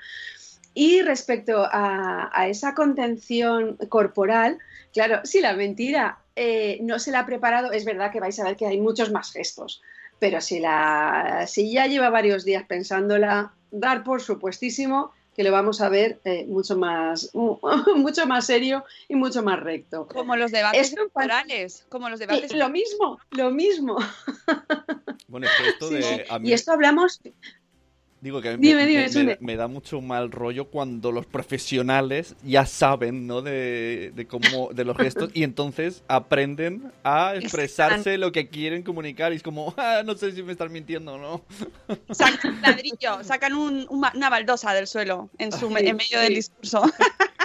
Y respecto a, esa contención corporal, claro, si la mentira eh, no se la ha preparado, es verdad que vais a ver que hay muchos más gestos, pero si, la, si ya lleva varios días pensándola, dar por supuestísimo que lo vamos a ver eh, mucho más (laughs) mucho más serio y mucho más recto. Como los debates electorales, como los debates. lo mismo, lo mismo. Bueno, es que esto de. a mí- Y esto hablamos. Digo que Dime, me, dime, me- me- me da mucho mal rollo cuando los profesionales ya saben, ¿no? De, de cómo, de los gestos y entonces aprenden a expresarse lo que quieren comunicar y es como, "Ah, no sé si me están mintiendo o no. (laughs) Sacan un ladrillo, sacan un- una, baldosa del suelo en, su, Sí, en medio del discurso. (laughs)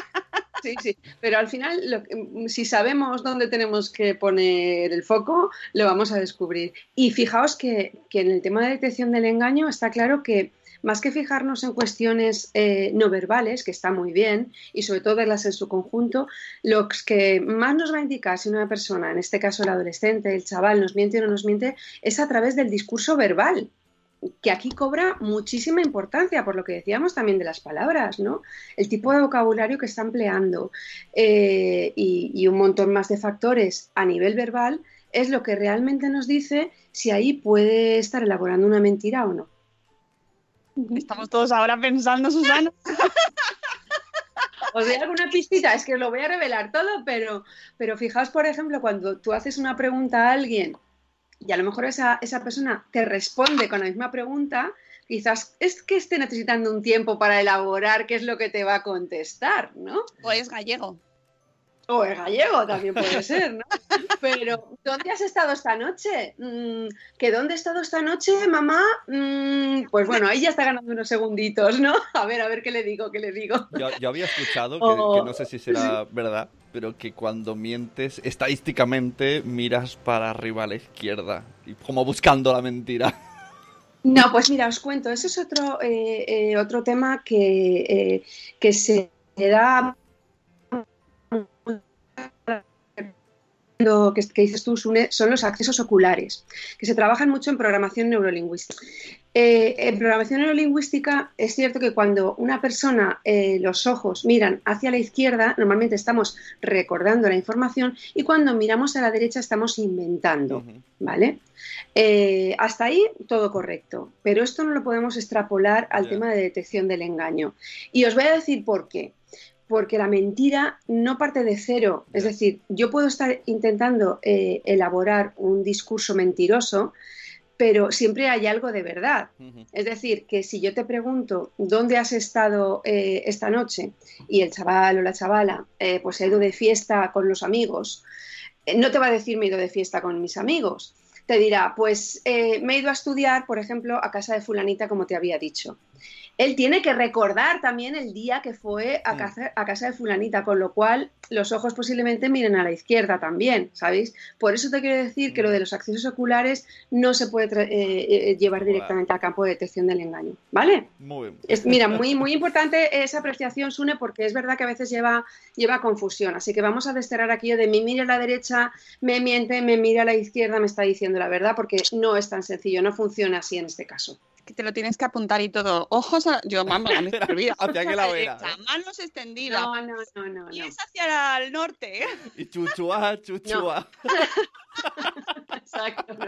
Sí, sí, pero al final, lo que- si sabemos dónde tenemos que poner el foco, lo vamos a descubrir. Y fijaos que, que en el tema de detección del engaño está claro que más que fijarnos en cuestiones eh, no verbales, que está muy bien, y sobre todo verlas en su conjunto, lo que más nos va a indicar si una persona, en este caso el adolescente, el chaval, nos miente o no nos miente, es a través del discurso verbal que aquí cobra muchísima importancia, por lo que decíamos también de las palabras, ¿no? El tipo de vocabulario que está empleando eh, y, y un montón más de factores a nivel verbal es lo que realmente nos dice si ahí puede estar elaborando una mentira o no. Estamos todos ahora pensando, Susana. Os doy alguna pistita, es que os lo voy a revelar todo, pero, pero fijaos, por ejemplo, cuando tú haces una pregunta a alguien y a lo mejor esa, esa persona te responde con la misma pregunta, quizás es que esté necesitando un tiempo para elaborar qué es lo que te va a contestar, ¿no? O es gallego. O es gallego, también puede ser, ¿no? (laughs) Pero, ¿dónde has estado esta noche? Mm, ¿Que dónde he estado esta noche, mamá? Mm, pues bueno, ahí ya está ganando unos segunditos, ¿no? A ver, a ver qué le digo, qué le digo. Yo, yo había escuchado, que, O- que no sé si será verdad, pero que cuando mientes, estadísticamente miras para arriba a la izquierda, y como buscando la mentira. No, pues mira, os cuento, ese es otro, eh, eh, otro tema que, eh, que se da lo que, que dices tú, Sune, son los accesos oculares, que se trabajan mucho en programación neurolingüística. Eh, en programación neurolingüística es cierto que cuando una persona eh, los ojos miran hacia la izquierda, normalmente estamos recordando la información y cuando miramos a la derecha estamos inventando, ¿vale? Eh, hasta ahí todo correcto, pero esto no lo podemos extrapolar al tema de detección del engaño. Y os voy a decir por qué. Porque la mentira no parte de cero. Es decir, yo puedo estar intentando eh, elaborar un discurso mentiroso, pero siempre hay algo de verdad. Es decir, que si yo te pregunto dónde has estado eh, esta noche y el chaval o la chavala eh, pues ha ido de fiesta con los amigos, eh, no te va a decir me he ido de fiesta con mis amigos. Te dirá, pues eh, me he ido a estudiar, por ejemplo, a casa de fulanita, como te había dicho. Él tiene que recordar también el día que fue a Mm. casa, a casa de fulanita, con lo cual los ojos posiblemente miren a la izquierda también, ¿sabéis? Por eso te quiero decir que lo de los accesos oculares no se puede tra- eh, eh, llevar directamente al campo de detección del engaño, ¿vale? Muy bien. Es- mira, muy, muy importante esa apreciación, Sune, porque es verdad que a veces lleva, lleva confusión. Así que vamos a desterrar aquello de me mira a la derecha, me miente, me mira a la izquierda, me está diciendo la verdad, porque no es tan sencillo, no funciona así en este caso. Que te lo tienes que apuntar y todo. Ojos a... Yo, mamá, a mí se olvida. ¿Hacia qué la Manos extendidas. No, no, no, no, Y no. es hacia el norte. Y chuchua, chuchua. No, (laughs)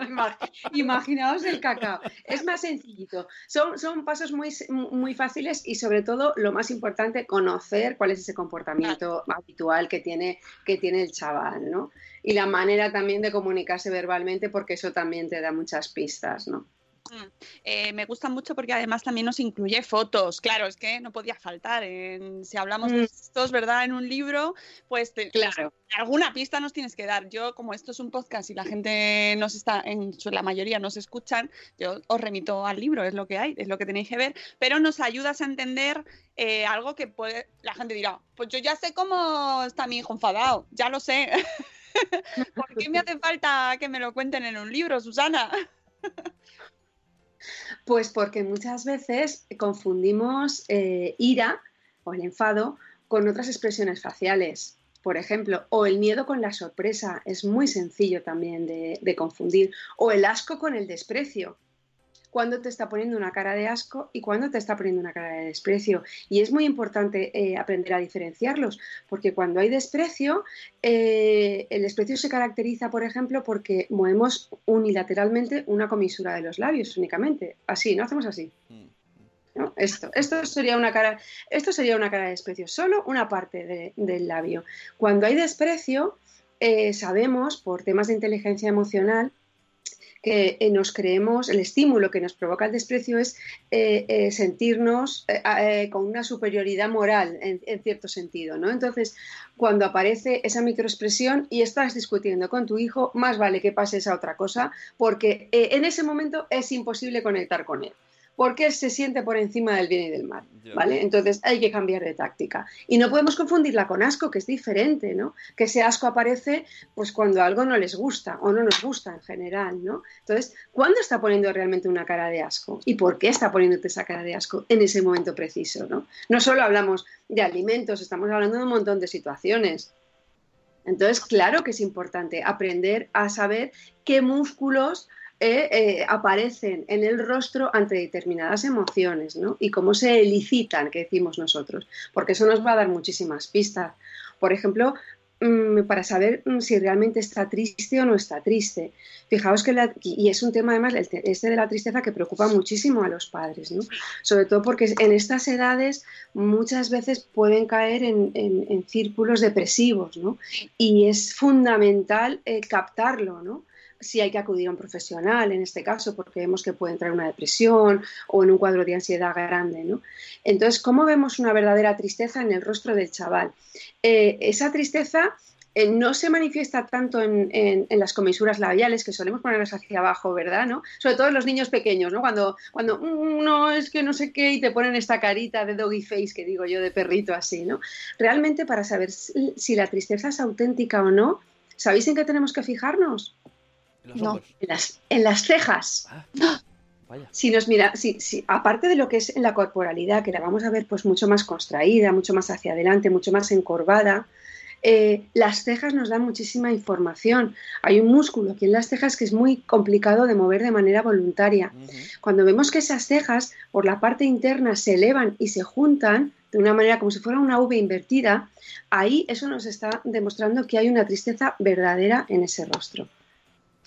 imag- Imaginaos el cacao. Es más sencillito. Son, son pasos muy, muy fáciles y sobre todo lo más importante, conocer cuál es ese comportamiento habitual que tiene, que tiene el chaval, ¿no? Y la manera también de comunicarse verbalmente, porque eso también te da muchas pistas, ¿no? Eh, me gusta mucho porque además también nos incluye fotos. Claro, es que no podía faltar. en- si hablamos de Mm. estos, ¿verdad? En un libro, pues te- Claro. alguna pista nos tienes que dar. Yo, como esto es un podcast y la gente nos está, en la mayoría nos escuchan, yo os remito al libro, es lo que hay, es lo que tenéis que ver, pero nos ayudas a entender eh, algo que puede, la gente dirá, pues yo ya sé cómo está mi hijo enfadado, ya lo sé. (laughs) ¿Por qué me hace falta que me lo cuenten en un libro, Susana? (laughs) Pues porque muchas veces confundimos eh, ira o el enfado con otras expresiones faciales. Por ejemplo, o el miedo con la sorpresa, es muy sencillo también de, de confundir. O el asco con el desprecio. Cuando te está poniendo una cara de asco y cuando te está poniendo una cara de desprecio. Y es muy importante eh, aprender a diferenciarlos, porque cuando hay desprecio, eh, el desprecio se caracteriza, por ejemplo, porque movemos unilateralmente una comisura de los labios únicamente. Así, ¿no? Hacemos así. Esto, esto sería una cara, esto sería una cara de desprecio, solo una parte de- del labio. Cuando hay desprecio, eh, sabemos por temas de inteligencia emocional que eh, nos creemos, el estímulo que nos provoca el desprecio es eh, eh, sentirnos con una superioridad moral en, en cierto sentido, ¿no? Entonces, cuando aparece esa microexpresión y estás discutiendo con tu hijo, más vale que pases a otra cosa, porque en ese momento es imposible conectar con él. Porque se siente por encima del bien y del mal. ¿vale? Entonces hay que cambiar de táctica. Y no podemos confundirla con asco, que es diferente, ¿no? Que ese asco aparece pues cuando algo no les gusta o no nos gusta en general, ¿no? Entonces, ¿cuándo está poniendo realmente una cara de asco? ¿Y por qué está poniéndote esa cara de asco en ese momento preciso, ¿no? No solo hablamos de alimentos, estamos hablando de un montón de situaciones. Entonces, claro que es importante aprender a saber qué músculos eh, eh, aparecen en el rostro ante determinadas emociones, ¿no? Y cómo se elicitan, que decimos nosotros, porque eso nos va a dar muchísimas pistas. Por ejemplo, mm, para saber mm, si realmente está triste o no está triste. Fijaos que, y es un tema además, este de la tristeza, que preocupa muchísimo a los padres, ¿no? Sobre todo porque en estas edades muchas veces pueden caer en círculos depresivos, ¿no? Y es fundamental eh, captarlo, ¿no? Si hay que acudir a un profesional, en este caso, porque vemos que puede entrar en una depresión o en un cuadro de ansiedad grande, ¿no? Entonces, ¿cómo vemos una verdadera tristeza en el rostro del chaval? Eh, esa tristeza eh, no se manifiesta tanto en, en- las comisuras labiales, que solemos ponerlas hacia abajo, ¿verdad? ¿no? Sobre todo en los niños pequeños, ¿no? Cuando, cuando "Mm, no, es que no sé qué, y te ponen esta carita de doggy face, que digo yo, de perrito así, ¿no? Realmente para saber si la tristeza es auténtica o no, ¿sabéis en qué tenemos que fijarnos? Los No. En las, en las cejas. Ah, (gasps) vaya. Si nos mira, si, si- aparte de lo que es en la corporalidad, que la vamos a ver pues mucho más contraída, mucho más hacia adelante, mucho más encorvada, eh, las cejas nos dan muchísima información. Hay un músculo aquí en las cejas que es muy complicado de mover de manera voluntaria. Cuando vemos que esas cejas por la parte interna se elevan y se juntan de una manera como si fuera una V invertida, ahí eso nos está demostrando que hay una tristeza verdadera en ese rostro.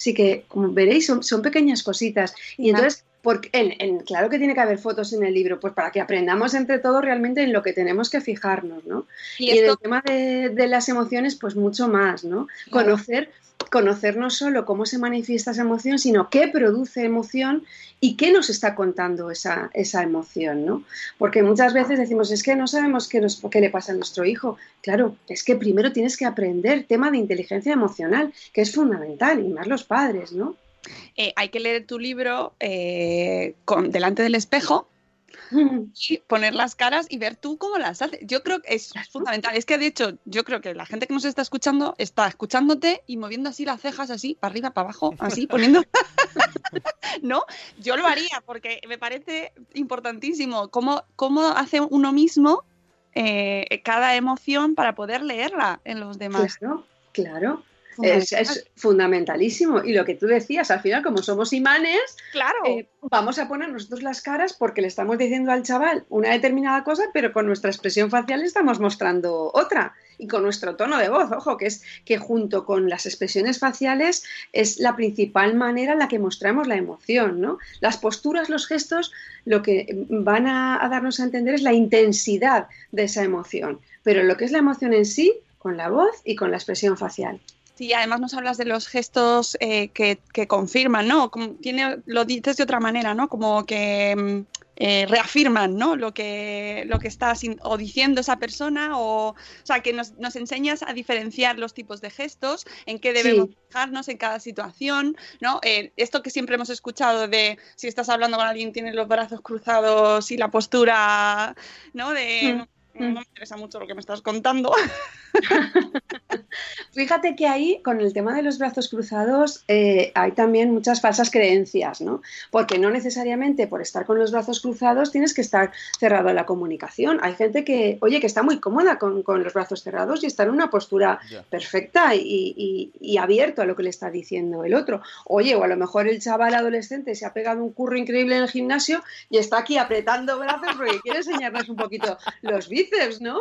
Así que, como veréis, son, son pequeñas cositas. Y entonces, porque en, en- claro que tiene que haber fotos en el libro, pues para que aprendamos entre todos realmente en lo que tenemos que fijarnos, ¿no? Y Y, en el tema de, de las emociones, pues mucho más, ¿no? Claro. Conocer, conocer no solo cómo se manifiesta esa emoción, sino qué produce emoción y qué nos está contando esa, esa emoción, ¿no? Porque muchas veces decimos, es que no sabemos qué, nos, qué le pasa a nuestro hijo. Claro, es que primero tienes que aprender tema de inteligencia emocional, que es fundamental, y más los padres, ¿no? Eh, hay que leer tu libro eh, con, delante del espejo (laughs) y poner las caras y ver tú cómo las haces. Yo creo que es fundamental. Es que de hecho, yo creo que la gente que nos está escuchando está escuchándote y moviendo así las cejas, así, para arriba, para abajo, así, poniendo. (laughs) ¿No? Yo lo haría porque me parece importantísimo cómo, cómo hace uno mismo eh, cada emoción para poder leerla en los demás. Claro, claro. Es, es fundamentalísimo. Y lo que tú decías, al final, como somos imanes, Claro. eh, vamos a poner nosotros las caras porque le estamos diciendo al chaval una determinada cosa, pero con nuestra expresión facial le estamos mostrando otra. Y con nuestro tono de voz, ojo, que es que junto con las expresiones faciales es la principal manera en la que mostramos la emoción, ¿no? Las posturas, los gestos, lo que van a, a darnos a entender es la intensidad de esa emoción. Pero lo que es la emoción en sí, con la voz y con la expresión facial. Sí, además nos hablas de los gestos eh, que, que confirman, ¿no? Como tiene, lo dices de otra manera, ¿no? Como que mm, eh, reafirman, ¿no? Lo que, lo que está sin- o diciendo esa persona, o, o sea, que nos, nos enseñas a diferenciar los tipos de gestos, en qué debemos Sí. fijarnos en cada situación, ¿no? Eh, esto que siempre hemos escuchado de si estás hablando con alguien, tienes los brazos cruzados y la postura, ¿no? De... Mm, No me interesa mucho lo que me estás contando. (laughs) (laughs) Fíjate que ahí, con el tema de los brazos cruzados, eh, hay también muchas falsas creencias, ¿no? Porque no necesariamente por estar con los brazos cruzados tienes que estar cerrado a la comunicación. Hay gente que, oye, que está muy cómoda con, con los brazos cerrados y está en una postura perfecta y, y- y abierto a lo que le está diciendo el otro. Oye, o a lo mejor el chaval adolescente se ha pegado un curro increíble en el gimnasio y está aquí apretando brazos porque quiere enseñarnos un poquito los bíceps, ¿no?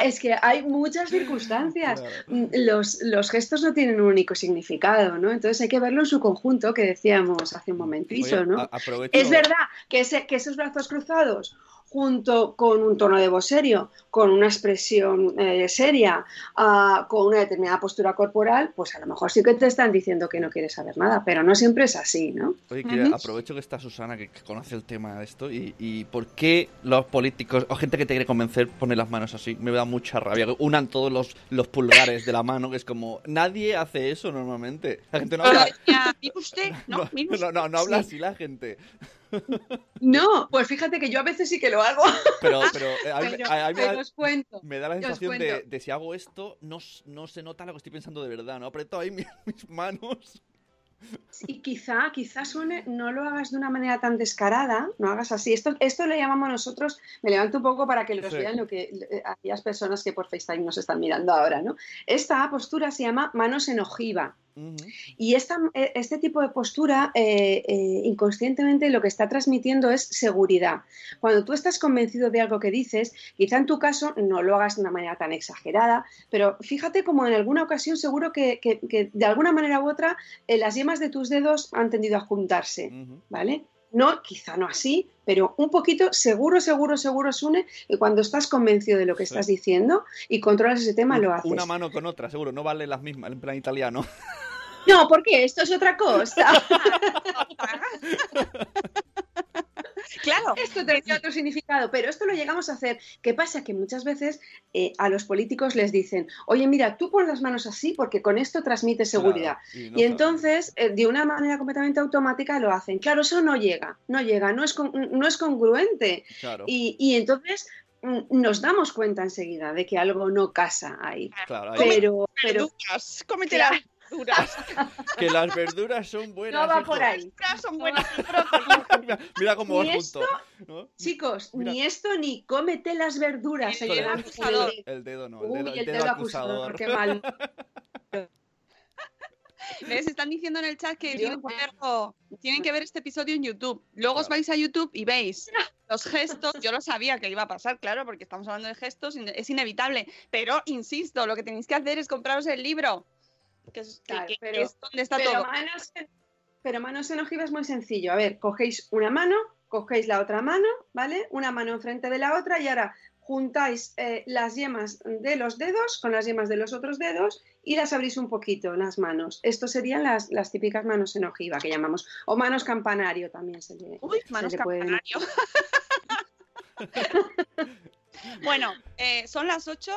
Es que hay muchas circunstancias. Claro. mm, los, los gestos no tienen un único significado, ¿no? Entonces hay que verlo en su conjunto, que decíamos hace un momentito, Oye, ¿no? a- aprovecho- Es verdad que, ese- que esos brazos cruzados junto con un tono de voz serio, con una expresión eh, seria, ah, con una determinada postura corporal, pues a lo mejor sí que te están diciendo que no quieres saber nada, pero no siempre es así, ¿no? Oye, que aprovecho que está Susana, que, que conoce el tema de esto, y, y por qué los políticos o gente que te quiere convencer pone las manos así. Me da mucha rabia. que Unan todos los, los pulgares de la mano, que es como. Nadie hace eso normalmente. La gente no habla. Decía, "Mire usted, no, (laughs) No, mire usted". no, no, no habla Sí. así la gente. No, pues fíjate que yo a veces sí que lo hago. Pero, (laughs) pero eh, a mí, Pero- a- a mí me, da, os cuento. me da la sensación de, de si hago esto, no, no se nota lo que estoy pensando de verdad, ¿no? Aprieto ahí mi- (laughs) mis manos. Y quizá, quizá suene, no lo hagas de una manera tan descarada, no hagas así. Esto, esto le llamamos nosotros, me levanto un poco para que los Sí. vean lo que eh, aquellas personas que por FaceTime nos están mirando ahora, ¿no? Esta postura se llama manos en ojiva. Y esta, eh, este tipo de postura eh, eh, inconscientemente lo que está transmitiendo es seguridad. Cuando tú estás convencido de algo que dices, quizá en tu caso no lo hagas de una manera tan exagerada, pero fíjate como en alguna ocasión seguro que, que- que de alguna manera u otra eh, las yemas de tus dedos han tendido a juntarse. ¿vale? No, quizá no así, pero un poquito seguro, seguro, seguro, Sune, y cuando estás convencido de lo que Sí. estás diciendo y controlas ese tema, lo haces. Una mano con otra, seguro, no vale las mismas, en plan italiano. (laughs) No, porque esto es otra cosa. (laughs) Claro, Esto tendría otro significado, pero esto lo llegamos a hacer. ¿Qué pasa? Que muchas veces eh, a los políticos les dicen, oye, mira, tú pon las manos así porque con esto transmite seguridad. Claro, y no Y sabe. entonces, eh, de una manera completamente automática lo hacen. Claro, eso no llega, no llega, no es, con- no es congruente. Claro, Y, y entonces mm, nos damos cuenta enseguida de que algo no casa ahí. claro. ahí- Pero, pero cómete Claro. Verduras. (laughs) Que las verduras son buenas. no va hijo. por ahí. Verduras son buenas. (laughs) mira, mira cómo vas esto, junto. ¿no? Chicos, Mira. ni esto ni cómete las verduras. El dedo acusador. el- El dedo no, el Uy, dedo, el dedo acusador, qué mal. (laughs) Les están diciendo en el chat que tienen que, verlo- tienen que ver este episodio en YouTube. Luego os vais a YouTube y veis los gestos. Yo lo sabía que iba a pasar, claro, porque estamos hablando de gestos, es inevitable. Pero insisto, lo que tenéis que hacer es compraros el libro. Que es, que- Claro, que pero- es donde está pero todo. Manos en, pero manos en ojiva es muy sencillo. A ver, cogéis una mano, cogéis la otra mano, ¿vale? Una mano enfrente de la otra y ahora juntáis eh, las yemas de los dedos con las yemas de los otros dedos y las abrís un poquito, las manos. Esto serían las, las típicas manos en ojiva que llamamos, o manos campanario también se le, Uy, se manos le campanario. (laughs) bueno, eh, son las 8.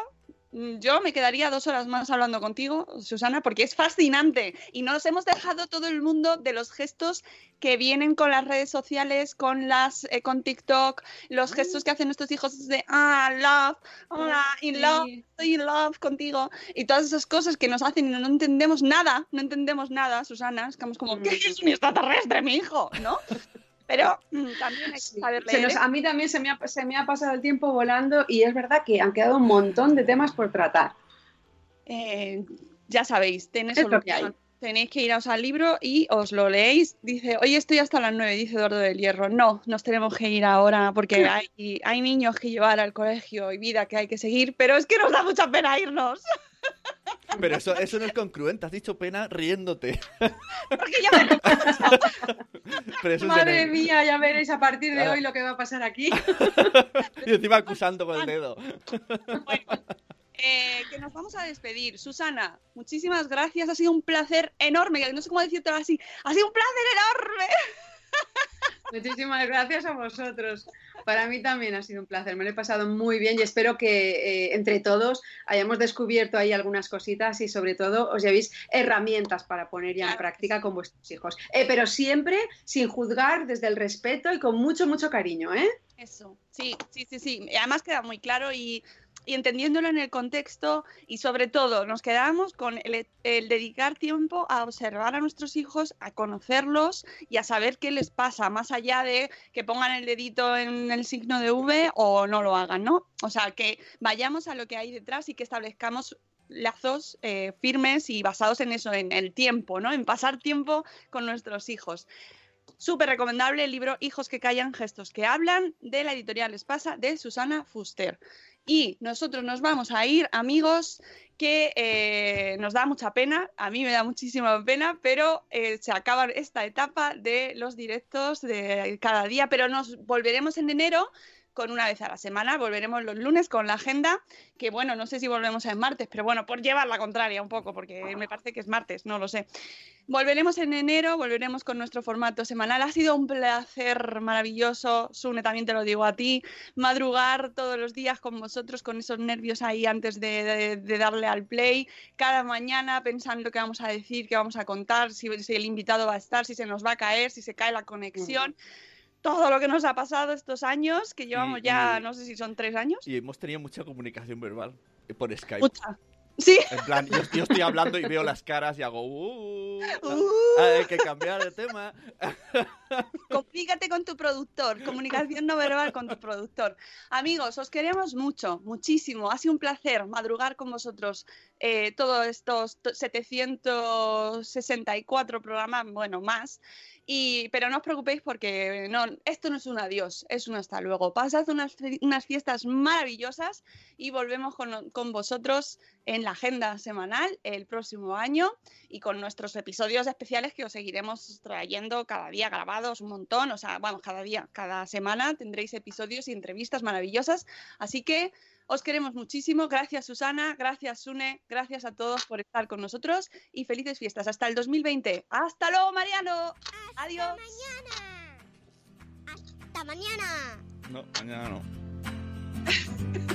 Mm, Yo me quedaría dos horas más hablando contigo, Susana, porque es fascinante. Y nos hemos dejado todo el mundo de los gestos que vienen con las redes sociales, con las eh, con TikTok, los gestos que hacen nuestros hijos de ah, love, hola, in love, estoy in love contigo. Y todas esas cosas que nos hacen y no entendemos nada, no entendemos nada, Susana. Estamos como, ¿qué es un extraterrestre, mi hijo? ¿No? (laughs) Pero mm, también hay que saber leer. nos- ¿eh? a mí también se me, ha, se me ha pasado el tiempo volando y es verdad que han quedado un montón de temas por tratar. Eh, ya sabéis, tenéis solución. Tenéis que iros al libro y os lo leéis. Dice, hoy estoy hasta las 9, dice Eduardo del Hierro. No, nos tenemos que ir ahora porque hay, hay niños que llevar al colegio y vida que hay que seguir, pero es que nos da mucha pena irnos. (laughs) Pero eso, eso no es congruente, has dicho pena riéndote. Porque ya me (laughs) de Madre mía, ya veréis a partir de Claro. hoy lo que va a pasar aquí. (laughs) Y encima acusando con el dedo. Eh, que nos vamos a despedir. Susana, muchísimas gracias. Ha sido un placer enorme. No sé cómo decirte así. Ha sido un placer enorme. (laughs) Muchísimas gracias a vosotros. Para mí también ha sido un placer, me lo he pasado muy bien y espero que eh, entre todos hayamos descubierto ahí algunas cositas y sobre todo os llevéis herramientas para poner ya en práctica con vuestros hijos. Eh, pero siempre sin juzgar, desde el respeto y con mucho, mucho cariño, ¿eh? Eso, sí, sí, sí, sí. Además queda muy claro y, y entendiéndolo en el contexto y sobre todo nos quedamos con el, dedicar tiempo a observar a nuestros hijos, a conocerlos y a saber qué les pasa, más allá de que pongan el dedito en el signo de V o no lo hagan, ¿no? O sea, que vayamos a lo que hay detrás y que establezcamos lazos eh, firmes y basados en eso, en el tiempo, ¿no? En pasar tiempo con nuestros hijos. Súper recomendable el libro Hijos que callan, gestos que hablan, de la editorial Espasa, de Susana Fuster. Y nosotros nos vamos a ir, amigos, que eh, nos da mucha pena, a mí me da muchísima pena, pero eh, se acaba esta etapa de los directos de cada día, pero nos volveremos en enero con una vez a la semana. Volveremos los lunes con la agenda, que bueno, no sé si volvemos en martes, pero bueno, por llevar la contraria un poco, porque me parece que es martes, no lo sé. Volveremos en enero, volveremos con nuestro formato semanal. Ha sido un placer maravilloso, Sune, también te lo digo a ti, madrugar todos los días con vosotros, con esos nervios ahí antes de, darle al play, cada mañana pensando qué vamos a decir, qué vamos a contar, si, el invitado va a estar, si se nos va a caer, si se cae la conexión todo lo que nos ha pasado estos años, que llevamos ya, no sé si son tres años. Y hemos tenido mucha comunicación verbal eh, por Skype. Mucha. Sí. En plan, yo, estoy hablando y veo las caras y hago, uh, uh. hay que cambiar de tema. (laughs) Comunícate con tu productor, comunicación no verbal con tu productor. Amigos, os queremos mucho, muchísimo. Ha sido un placer madrugar con vosotros eh, todos estos 764 programas, bueno, más. Y, pero no os preocupéis porque no, esto no es un adiós, es un hasta luego. Pasad unas, unas fiestas maravillosas y volvemos con, con, vosotros en la agenda semanal el próximo año y con nuestros episodios especiales que os seguiremos trayendo cada día grabados un montón. O sea, vamos, cada día, cada semana tendréis episodios y entrevistas maravillosas. Así que os queremos muchísimo. Gracias, Susana. Gracias, Sune. Gracias a todos por estar con nosotros y felices fiestas. Hasta el 2020. Hasta luego, Mariano. Hasta Adiós. mañana. Hasta mañana. No, mañana no. (laughs)